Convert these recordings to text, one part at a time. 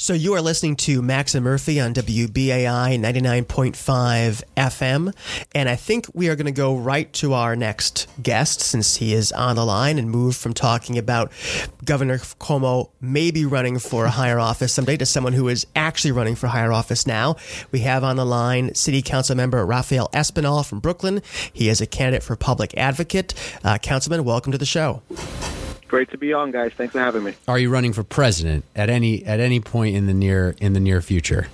So you are listening to Max and Murphy on WBAI 99.5 FM. And I think we are going to go right to our next guest since he is on the line and move from talking about Governor Cuomo maybe running for a higher office someday to someone who is actually running for higher office now. We have on the line City Council member Rafael Espinal from Brooklyn. He is a candidate for public advocate. Uh, Councilman, welcome to the show. Great to be on, guys. Thanks for having me. Are you running for president at any at any point in the near in the near future?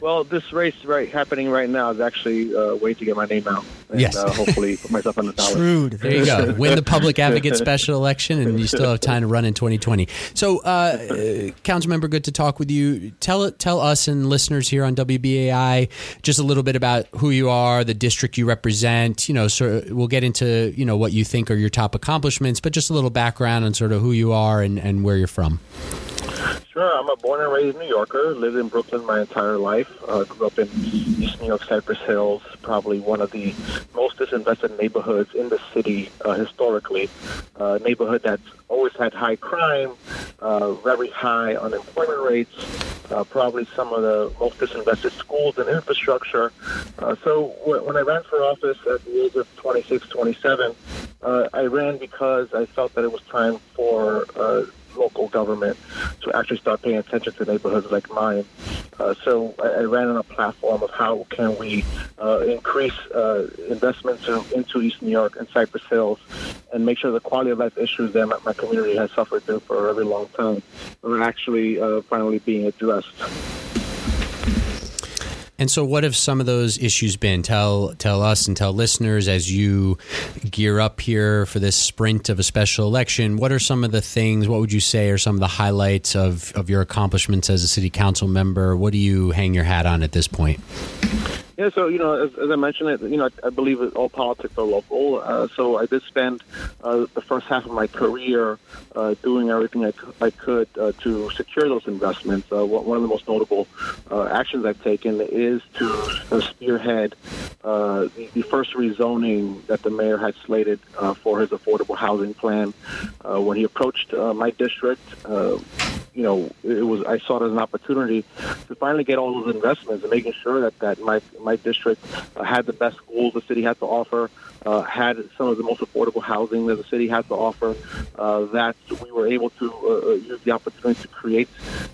Well, this race right happening right now is actually a uh, way to get my name out and yes. uh, hopefully put myself on the ballot. Shrewd. There you go. Win the public advocate special election, and you still have time to run in 2020. So, uh, uh, council member, good to talk with you. Tell tell us and listeners here on WBAI just a little bit about who you are, the district you represent. You know, so we'll get into you know what you think are your top accomplishments, but just a little background on sort of who you are and, and where you're from. Sure. I'm a born and raised New Yorker. Lived in Brooklyn my entire life. Uh, grew up in East New York, Cypress Hills, probably one of the most disinvested neighborhoods in the city uh, historically. Uh, neighborhood that's always had high crime, uh, very high unemployment rates, uh, probably some of the most disinvested schools and infrastructure. Uh, so w- when I ran for office at the age of 26, 27, uh, I ran because I felt that it was time for uh, local government to actually start paying attention to neighborhoods like mine. Uh, so I, I, ran on a platform of how can we uh, increase uh, investments in, into East New York and Cypress Hills and make sure the quality of life issues that my, community has suffered through for a very long time are actually uh, finally being addressed. And so, what have some of those issues been? Tell tell us and tell listeners as you gear up here for this sprint of a special election. What are some of the things? What would you say are some of the highlights of of your accomplishments as a city council member? What do you hang your hat on at this point? Yeah, so you know, as, as I mentioned, you know, I, believe all politics are local. Uh, so I did spend uh, the first half of my career uh, doing everything I, I could uh, to secure those investments. Uh, one of the most notable uh, actions I've taken is to spearhead the, the first rezoning that the mayor had slated for his affordable housing plan. When he approached my district, you know, it was I saw it as an opportunity to finally get all those investments and making sure that that my my district had the best schools the city had to offer, uh, had some of the most affordable housing that the city had to offer. Uh, that we were able to uh, use the opportunity to create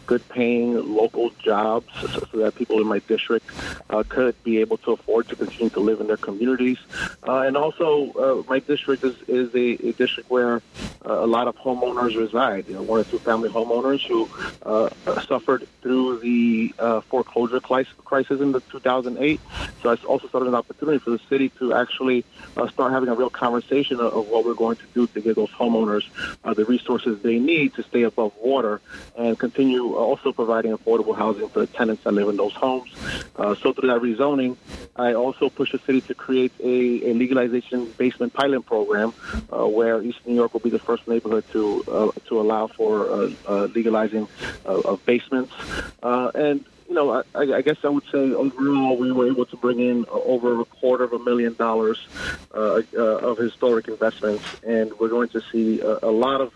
good paying local jobs so, that people in my district uh, could be able to afford to continue to live in their communities. Uh, and also, uh, my district is, is a, a district where uh, a lot of homeowners reside. You know, one or two family homeowners who uh, suffered through the uh, foreclosure crisis in the 2008. So I also started an opportunity for the city to actually uh, start having a real conversation of, of, what we're going to do to give those homeowners uh, the resources they need to stay above water and continue also providing affordable housing for the tenants that live in those homes. Uh, so through that rezoning, I also pushed the city to create a, a legalization basement pilot program uh, where East New York will be the first neighborhood to uh, to allow for uh, uh, legalizing of basements. and you know, I, I, guess I would say overall we were able to bring in over a quarter of a million dollars uh, uh, of historic investments, and we're going to see a, a lot of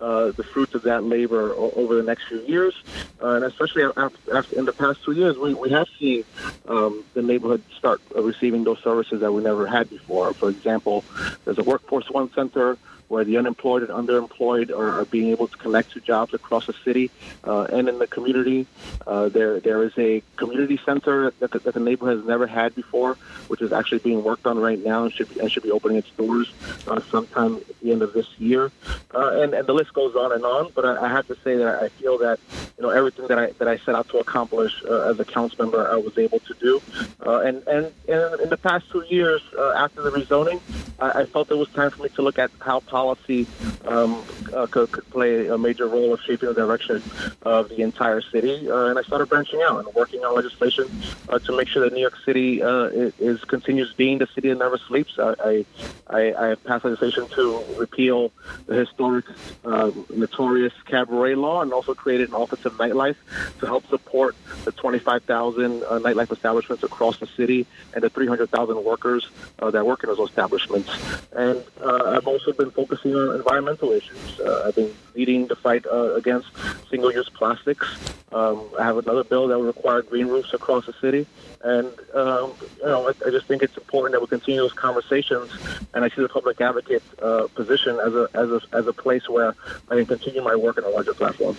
uh, the fruits of that labor over the next few years, uh, and especially after, after, in the past two years, we, we have seen um, the neighborhood start receiving those services that we never had before. For example, there's a workforce one center where the unemployed and underemployed are, are being able to connect to jobs across the city uh, and in the community. Uh, there, there is a community center that the, that the, neighborhood has never had before, which is actually being worked on right now and should be, and should be opening its doors uh, sometime at the end of this year. Uh, and, and the list goes on and on. But I, I, have to say that I feel that you know everything that I that I set out to accomplish uh, as a council member, I was able to do. Uh, and, and in the past two years after the rezoning, I, I felt it was time for me to look at how policy policy um, uh, could, play a major role of shaping the direction of the entire city. Uh, and I started branching out and working on legislation uh, to make sure that New York City uh, is continues being the city that never sleeps. I, I, I passed legislation to repeal the historic, uh, notorious cabaret law and also created an Office of Nightlife to help support the 25,000 uh, nightlife establishments across the city and the 300,000 workers that work in those establishments. And I've also been focusing on environmental issues. Uh, I've been leading the fight uh, against single-use plastics. Um, I have another bill that will require green roofs across the city, and um, you know, I, I, just think it's important that we continue those conversations. And I see the public advocate uh, position as a as a as a place where I can continue my work in a larger platform.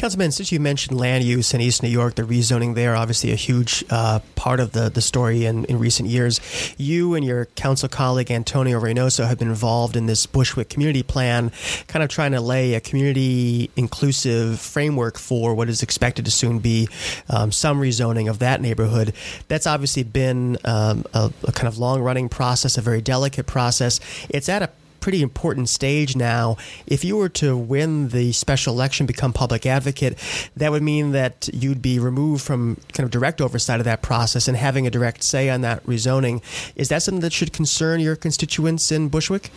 Councilman, since you mentioned land use in East New York, the rezoning there, obviously a huge uh, part of the, the story in, in recent years. You and your council colleague Antonio Reynoso have been involved in this Bushwick community plan, kind of trying to lay a community inclusive framework for what is expected to soon be um, some rezoning of that neighborhood. That's obviously been um, a, a kind of long running process, a very delicate process. It's at a pretty important stage now. If you were to win the special election, become public advocate, that would mean that you'd be removed from kind of direct oversight of that process and having a direct say on that rezoning. Is that something that should concern your constituents in Bushwick?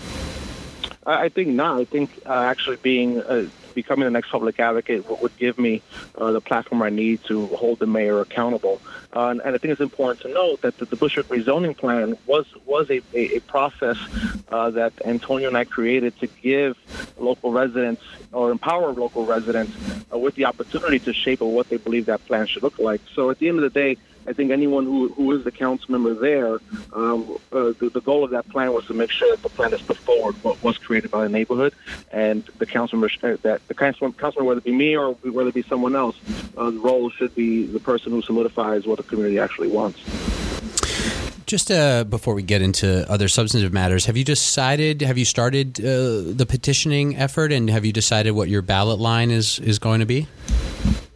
I think not. I think uh, actually being uh, becoming the next public advocate would give me uh, the platform I need to hold the mayor accountable. Uh, and, and, I think it's important to note that the, the Bushwick rezoning plan was was a, a, a process uh, that Antonio and I created to give local residents or empower local residents uh, with the opportunity to shape what they believe that plan should look like. So at the end of the day, I think anyone who, who is the council member there, um, uh, the, the, goal of that plan was to make sure that the plan that's put forward what was created by the neighborhood, and the council member uh, that the council, councilman, whether it be me or whether it be someone else, uh, the role should be the person who solidifies what the community actually wants. Just uh, before we get into other substantive matters, have you decided? Have you started uh, the petitioning effort, and have you decided what your ballot line is is going to be?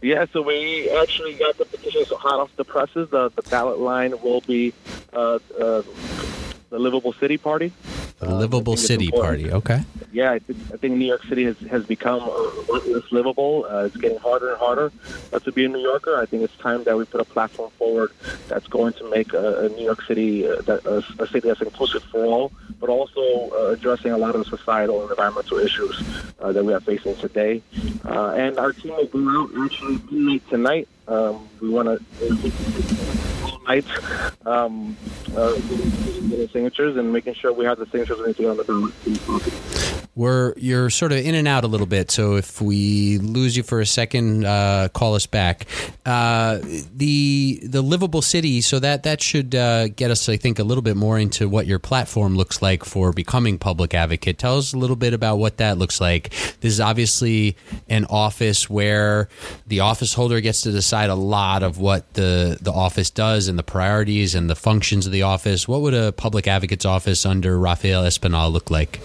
Yeah, so we actually got the petitions hot off the presses. The, the ballot line will be uh, uh, the Livable City Party. The Livable City Party, okay. Yeah, I think, I think New York City has, has become less livable. Uh, it's getting harder and harder uh, to be a New Yorker. I think it's time that we put a platform forward that's going to make a, New York City uh, that, a, city that's inclusive for all, but also uh, addressing a lot of the societal and environmental issues uh, that we are facing today. and our team will go out actually tonight. Um, we want to nights, um, uh, getting signatures and making sure we have the signatures we need to get on the ballot. We're you're sort of in and out a little bit, so if we lose you for a second, uh, call us back. Uh, the the livable city, so that that should uh, get us, I think, a little bit more into what your platform looks like for becoming public advocate. Tell us a little bit about what that looks like. This is obviously an office where the office holder gets to decide a lot of what the the office does and the priorities and the functions of the office. What would a public advocate's office under Rafael Espinal look like?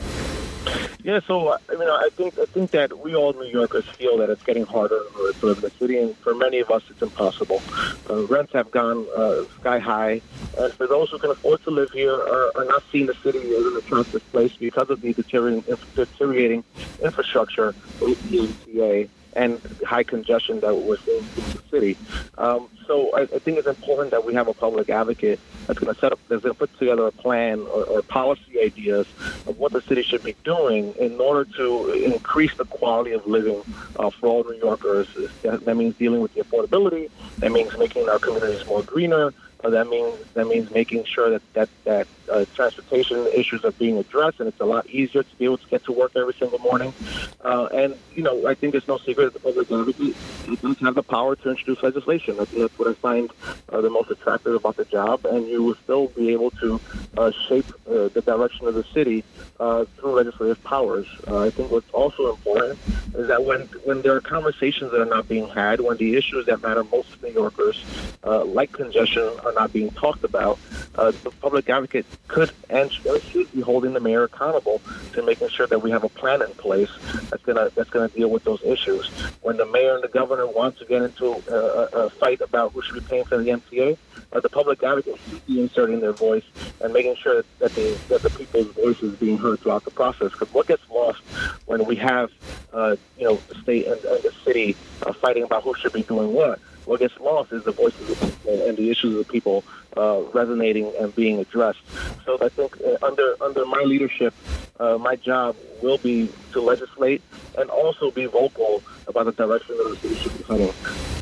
Yeah, so I mean, I think I think that we all New Yorkers feel that it's getting harder to live in the city, and for many of us, it's impossible. Uh, rents have gone uh, sky high, and for those who can afford to live here, are, are not seeing the city as an attractive place because of the deteriorating, deteriorating infrastructure the MTA and high congestion that we're seeing in the city. Um, so I, I, think it's important that we have a public advocate that's going to set up, that's going to put together a plan or, or, policy ideas of what the city should be doing in order to increase the quality of living uh, for all New Yorkers. That, means dealing with the affordability. That means making our communities more greener. That means that means making sure that that that uh, transportation issues are being addressed, and it's a lot easier to be able to get to work every single morning. Uh, and you know, I think it's no secret that the public does have the power to introduce legislation. I think that's what I find uh, the most attractive about the job, and you will still be able to uh, shape uh, the direction of the city uh, through legislative powers. I think what's also important is that when when there are conversations that are not being had, when the issues that matter most to New Yorkers, like congestion, are not being talked about, the public advocate could and should be holding the mayor accountable to making sure that we have a plan in place that's gonna that's gonna deal with those issues. When the mayor and the governor want to get into a, a fight about who should be paying for the MTA, uh, the public advocate should be inserting their voice and making sure that the that the people's voice is being heard throughout the process. Because what gets lost when we have uh, you know the state and, and the city uh, fighting about who should be doing what what gets lost is the voices of people and the issues of people uh, resonating and being addressed. So I think uh, under under my leadership, uh, my job will be to legislate and also be vocal about the direction that the city should be heading.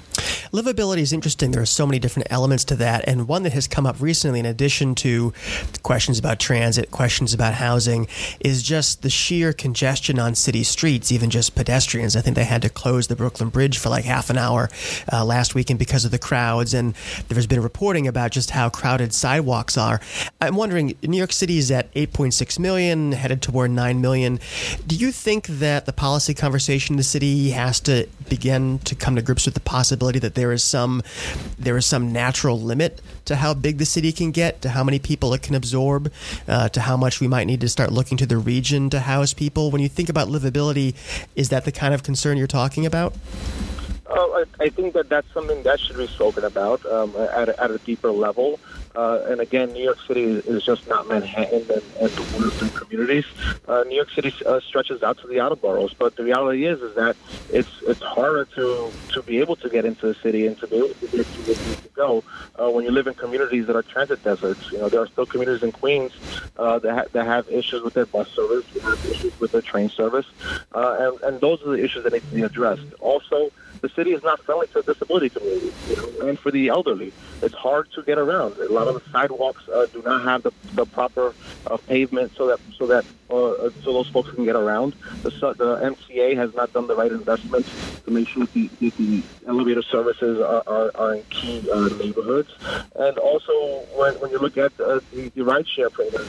Livability is interesting. There are so many different elements to that, and one that has come up recently, in addition to questions about transit, questions about housing, is just the sheer congestion on city streets, even just pedestrians. I think they had to close the Brooklyn Bridge for like half an hour uh, last weekend because of the crowds, and there's been reporting about just how crowded sidewalks are. I'm wondering, New York City is at 8.6 million, headed toward 9 million. Do you think that the policy conversation in the city has to begin to come to grips with the possibility that there is some there is some natural limit to how big the city can get, to how many people it can absorb, uh, to how much we might need to start looking to the region to house people? When you think about livability, is that the kind of concern you're talking about? Uh, I, I think that that's something that should be spoken about um, at, at a deeper level. Uh, and again, New York City is just not Manhattan and, and the Western communities. Uh, New York City uh, stretches out to the outer boroughs, but the reality is is that it's it's harder to to be able to get into the city and to be able to get to go uh, when you live in communities that are transit deserts. You know, there are still communities in Queens uh, that ha- that have issues with their bus service, issues with their train service, uh, and and those are the issues that need to be addressed. Also the city is not friendly to the disability community you know, and for the elderly. It's hard to get around. A lot of the sidewalks uh, do not have the, the proper uh, pavement so that so that uh, so those folks can get around. The, the MTA has not done the right investments to make sure that the, the elevator services are, are, are in key uh, neighborhoods. And also, when, when you look at uh, the, the rideshare program,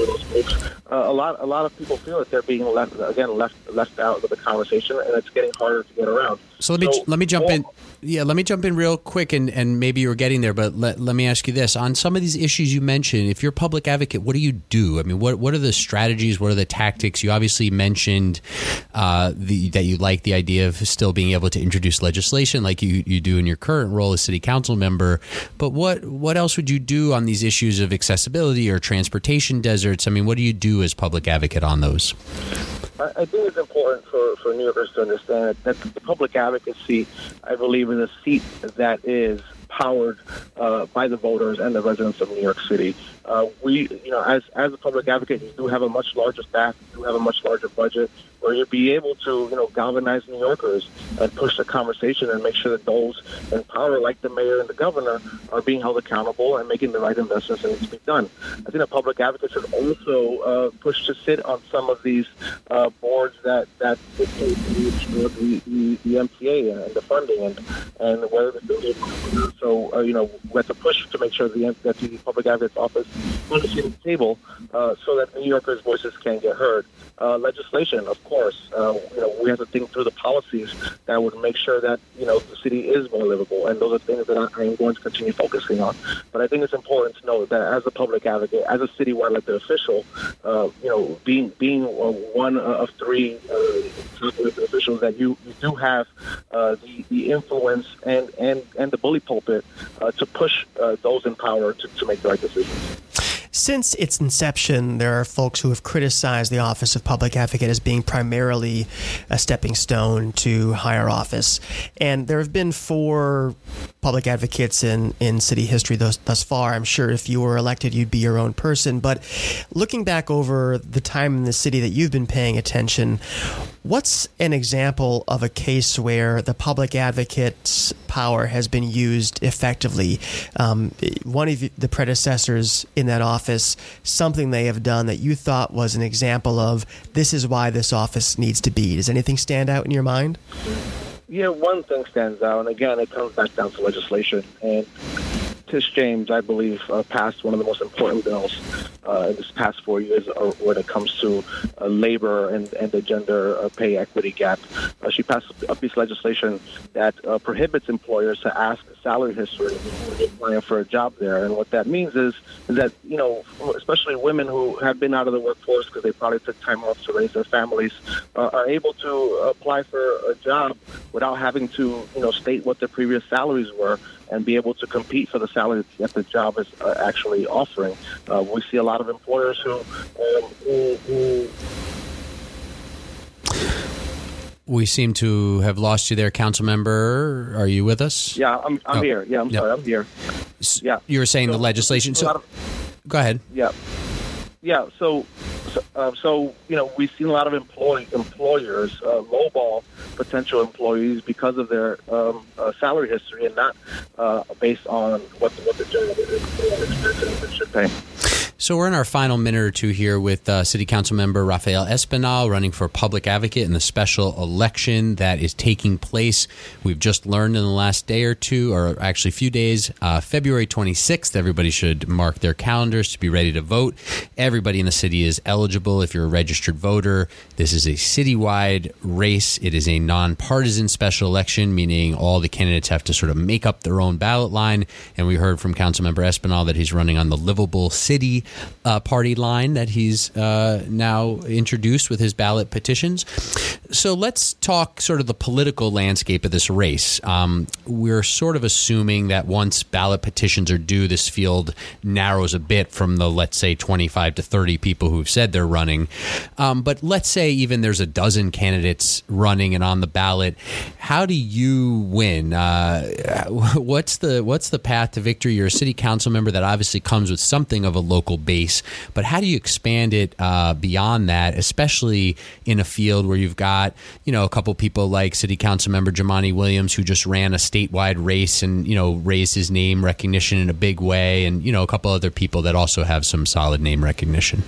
uh, a lot a lot of people feel that they're being left again left left out of the conversation, and it's getting harder to get around. So let me so, let me jump in. Yeah, let me jump in real quick, and, and maybe you're getting there, but let, let me ask you this: on some of these issues you mentioned, if you're a public advocate, what do you do? I mean, what what are the strategies? What are the tactics? You obviously mentioned uh, the, that you like the idea of still being able to introduce legislation, like you, you do in your current role as city council member. But what what else would you do on these issues of accessibility or transportation deserts? I mean, what do you do as public advocate on those? I think it's important for, for New Yorkers to understand that the public advocacy, I believe, is a seat that is powered uh, by the voters and the residents of New York City. Uh, we, you know, as as a public advocate, you do have a much larger staff, you do have a much larger budget, where you'll be able to, you know, galvanize New Yorkers and push the conversation and make sure that those in power, like the mayor and the governor, are being held accountable and making the right investments that need to be done. I think a public advocate should also uh, push to sit on some of these uh, boards that that the, the, the, the MTA and the funding and and whether the building so uh, you know we have to push to make sure the that the public advocates office on the table uh, so that New Yorkers' voices can get heard. Uh, legislation, of course, uh, you know, we have to think through the policies that would make sure that you know the city is more livable, and those are things that I, am going to continue focusing on. But I think it's important to know that as a public advocate, as a citywide elected official, uh, you know, being being uh, one of three uh, officials, that you, you do have uh, the, the influence and, and, and the bully pulpit to push those in power to, to make the right decisions. Since its inception, there are folks who have criticized the Office of Public Advocate as being primarily a stepping stone to higher office. And there have been four public advocates in, in city history thus, thus far. I'm sure if you were elected, you'd be your own person. But looking back over the time in the city that you've been paying attention, what's an example of a case where the public advocate's power has been used effectively? Um, one of the predecessors in that office, something they have done that you thought was an example of this is why this office needs to be. Does anything stand out in your mind? Yeah, one thing stands out, and again, it comes back down to legislation. And Tish James, I believe, uh, passed one of the most important bills uh, in this past four years uh, when it comes to uh, labor and, and the gender uh, pay equity gap. Uh, she passed a piece of legislation that prohibits employers to ask salary history applying for a job there. And what that means is that, you know, especially women who have been out of the workforce because they probably took time off to raise their families are able to apply for a job without having to, you know, state what their previous salaries were and be able to compete for the salary that the job is uh, actually offering. Uh, we see a lot of employers who, um, who, who we seem to have lost you there, council member. Are you with us? Yeah, I'm, I'm oh. here. Yeah, I'm yep. sorry, I'm here. Yeah, you were saying so, the legislation. So, of, go ahead. Yeah, yeah. So, so Uh, so, you know, we've seen a lot of employ- employers uh, lowball potential employees because of their um, uh, salary history and not uh, based on what, the, what the job is, should pay. So we're in our final minute or two here with uh, City Council member Rafael Espinal running for public advocate in the special election that is taking place. We've just learned in the last day or two, or actually a few days, uh, February 26th. Everybody should mark their calendars to be ready to vote. Everybody in the city is eligible if you're a registered voter. This is a citywide race. It is a nonpartisan special election, meaning all the candidates have to sort of make up their own ballot line. And we heard from Councilmember Espinal that he's running on the livable city uh, party line that he's uh, now introduced with his ballot petitions. So let's talk sort of the political landscape of this race. Um, we're sort of assuming that once ballot petitions are due, this field narrows a bit from the, let's say, 25 to 30 people who've said they're running. Um, but let's say even there's a dozen candidates running and on the ballot. How do you win? Uh, what's the what's the path to victory? You're a city council member that obviously comes with something of a local base, but how do you expand it uh, beyond that, especially in a field where you've got you know a couple people like City Council member Jumaane Williams who just ran a statewide race and you know raised his name recognition in a big way, and you know a couple other people that also have some solid name recognition.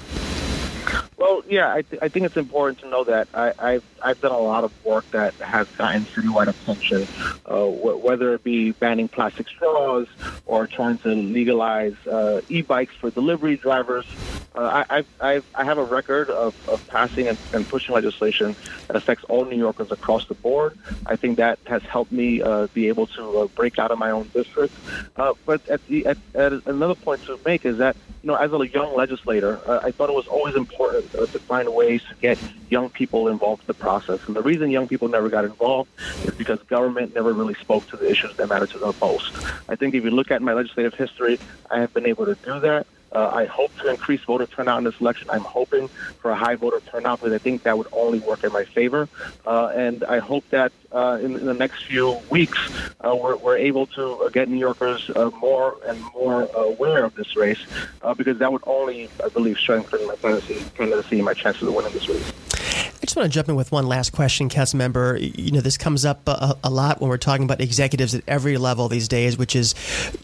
Well, yeah, I, th- I think it's important to know that I, I've I've done a lot of work that has gotten citywide attention, uh, wh- whether it be banning plastic straws or trying to legalize uh, e-bikes for delivery drivers. Uh, I, I've, I have a record of, of passing and, and pushing legislation that affects all New Yorkers across the board. I think that has helped me uh, be able to uh, break out of my own district. Uh, but at, the, at, at another point to make is that you know, as a young legislator, uh, I thought it was always important uh, to find ways to get young people involved in the process. And the reason young people never got involved is because government never really spoke to the issues that matter to them most. I think if you look at my legislative history, I have been able to do that. Uh, I hope to increase voter turnout in this election. I'm hoping for a high voter turnout because I think that would only work in my favor. Uh, and I hope that uh, in, in, the next few weeks uh, we're, we're, able to uh, get New Yorkers uh, more and more aware of this race because that would only, I believe, strengthen my candidacy, candidacy and my chances of winning this race. I just want to jump in with one last question, Council Member. You know, this comes up a, a, lot when we're talking about executives at every level these days, which is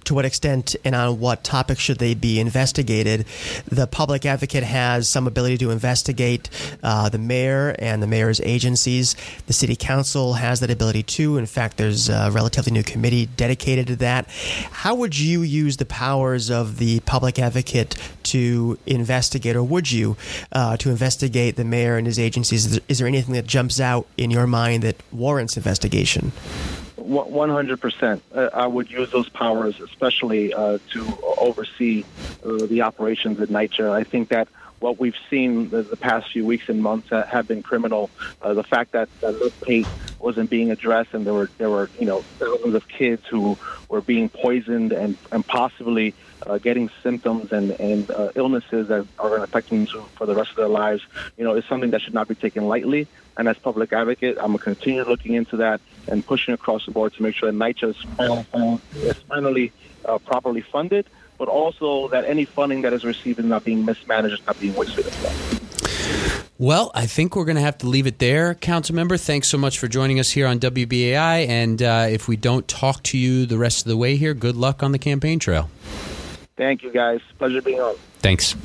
to what extent and on what topics should they be investigated. The public advocate has some ability to investigate uh, the mayor and the mayor's agencies. The city council has that ability too. In fact, there's a relatively new committee dedicated to that. How would you use the powers of the public advocate to investigate, or would you, uh, to investigate the mayor and his agencies? Is there, anything that jumps out in your mind that warrants investigation? One hundred percent. Uh, I would use those powers, especially uh, to oversee uh, the operations at NYCHA. I think that what we've seen the, the past few weeks and months have been criminal. Uh, the fact that, that Luke wasn't being addressed, and there were there were you know thousands of kids who were being poisoned and and possibly uh, getting symptoms and and uh, illnesses that are going to affect them for the rest of their lives. You know, is something that should not be taken lightly. And as public advocate, I'm going to continue looking into that and pushing across the board to make sure that NYCHA is finally, is finally uh, properly funded but also that any funding that is received is not being mismanaged, not being wasted as well. Well, I think we're going to have to leave it there, Council Member. Thanks so much for joining us here on WBAI. And uh, if we don't talk to you the rest of the way here, good luck on the campaign trail. Thank you, guys. Pleasure being on. Thanks.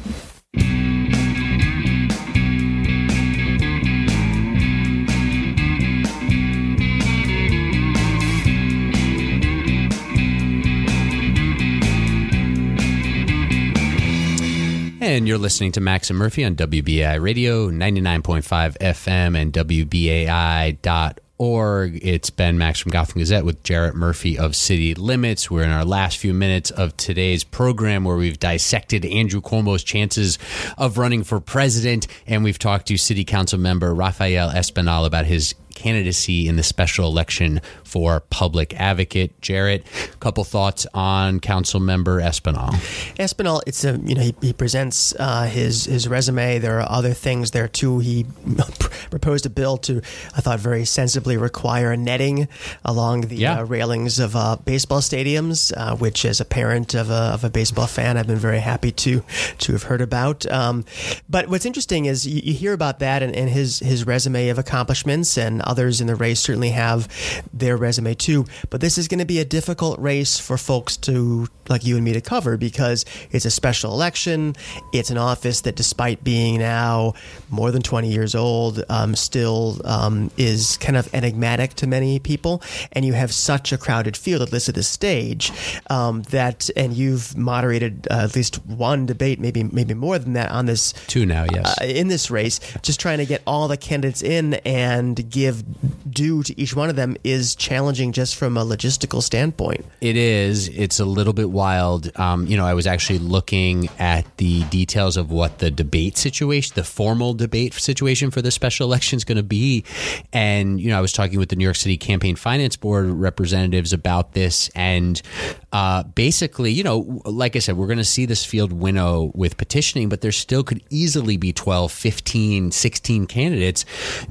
And you're listening to Max and Murphy on WBAI Radio, 99.5 FM, and WBAI.org. It's Ben Max from Gotham Gazette with Jarrett Murphy of City Limits. We're in our last few minutes of today's program where we've dissected Andrew Cuomo's chances of running for president, and we've talked to City Council member Rafael Espinal about his candidacy in the special election for public advocate. Jarrett, a couple thoughts on Council Member Espinal. Espinal, it's a you know he, he presents uh, his his resume. There are other things there too. He proposed a bill to I thought very sensibly require netting along the Yeah. uh, railings of uh, baseball stadiums, uh, which as a parent of a, of a baseball fan, I've been very happy to to have heard about. Um, but what's interesting is you, you hear about that and, and his his resume of accomplishments, and others in the race certainly have their resume too. But this is going to be a difficult race for folks to like you and me to cover because it's a special election. It's an office that, despite being now more than 20 years old, um, still um, is kind of enigmatic to many people. And you have such a crowded field, at least at this stage, um, that, and you've moderated uh, at least one debate, maybe maybe more than that, on this Two now, yes. uh, in this race, just trying to get all the candidates in and give due to each one of them is challenging just from a logistical standpoint. It is. It's a little bit wild. Um, you know, I was actually looking at the details of what the debate situation, the formal debate situation for the special election is going to be. And, you know, I was talking with the New York City Campaign Finance Board representatives about this. And uh, basically, you know, like I said, we're going to see this field winnow with petitioning, but there still could easily be 12, 15, 16 candidates.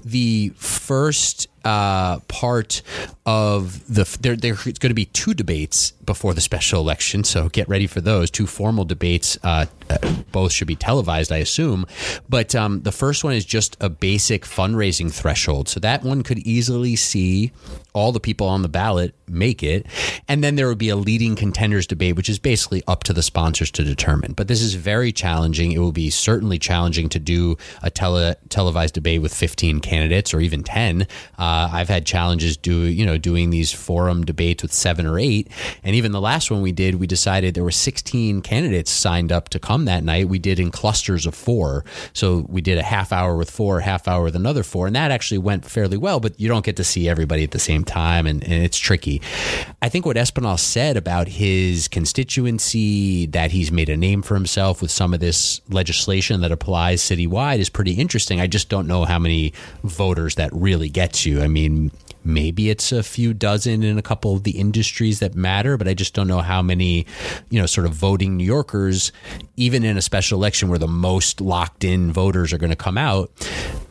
The first first uh, part of the there there's going to be two debates before the special election, so get ready for those two formal debates. Uh, uh, both should be televised, I assume. But um, the first one is just a basic fundraising threshold, so that one could easily see all the people on the ballot make it, and then there would be a leading contenders debate, which is basically up to the sponsors to determine. But this is very challenging. It will be certainly challenging to do a tele televised debate with 15 candidates or even 10. Uh, Uh, I've had challenges do you know doing these forum debates with seven or eight, and even the last one we did, we decided there were 16 candidates signed up to come that night. We did in clusters of four, so we did a half hour with four, half hour with another four, and that actually went fairly well. But you don't get to see everybody at the same time, and, and it's tricky. I think what Espinal said about his constituency, that he's made a name for himself with some of this legislation that applies citywide, is pretty interesting. I just don't know how many voters that really gets you. I mean, maybe it's a few dozen in a couple of the industries that matter, but I just don't know how many, you know, sort of voting New Yorkers, even in a special election where the most locked in voters are going to come out,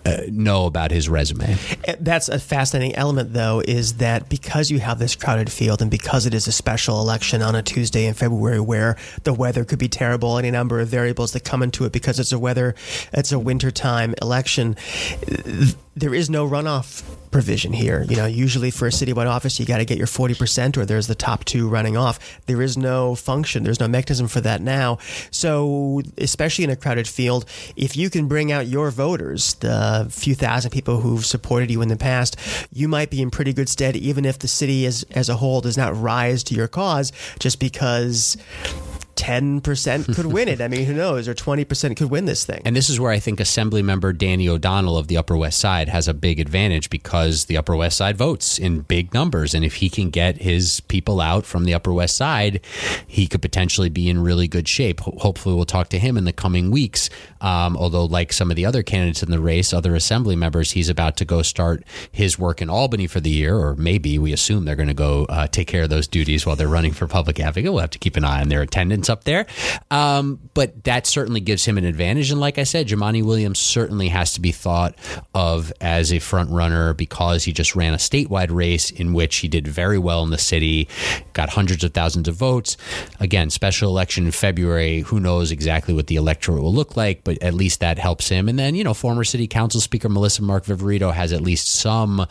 uh, know about his resume. Uh, That's a fascinating element, though, is that because you have this crowded field and because it is a special election on a Tuesday in February where the weather could be terrible, any number of variables that come into it because it's a weather, it's a wintertime election, there is no runoff provision here. You know, usually for a citywide office, you got to get your 40% or there's the top two running off. There is no function, there's no mechanism for that now. So, especially in a crowded field, if you can bring out your voters, the few thousand people who've supported you in the past, you might be in pretty good stead, even if the city as, as a whole does not rise to your cause, just because 10% could win it. I mean, who knows? Or 20% could win this thing. And this is where I think Assembly Member Danny O'Donnell of the Upper West Side has a big advantage because the Upper West Side votes in big numbers. And if he can get his people out from the Upper West Side, he could potentially be in really good shape. Hopefully, we'll talk to him in the coming weeks. Um, although, like some of the other candidates in the race, other Assembly members, he's about to go start his work in Albany for the year, or maybe we assume they're going to go uh, take care of those duties while they're running for public advocate. We'll have to keep an eye on their attendance up there. Um, but that certainly gives him an advantage. And like I said, Jumaane Williams certainly has to be thought of as a front runner because he just ran a statewide race in which he did very well in the city, got hundreds of thousands of votes. Again, special election in February. Who knows exactly what the electorate will look like, but at least that helps him. And then, you know, former city council speaker Melissa Mark Viverito has at least some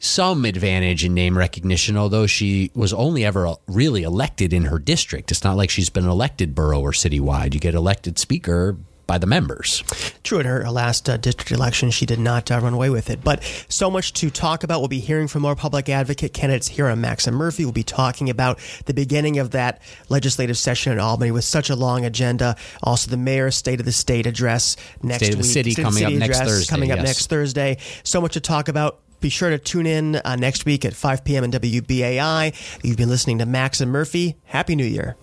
some advantage in name recognition, although she was only ever really elected in her district. It's not like she's been elected borough or citywide. You get elected speaker by the members. True, in her, last uh, district election, she did not uh, run away with it. But so much to talk about. We'll be hearing from more public advocate candidates here on Max and Murphy. We'll be talking about the beginning of that legislative session in Albany with such a long agenda. Also, the mayor's State of the State address next State of the week. City State coming up City next Thursday, Coming up yes. next Thursday. So much to talk about. Be sure to tune in uh, next week at 5 p.m. in WBAI. You've been listening to Max and Murphy. Happy New Year.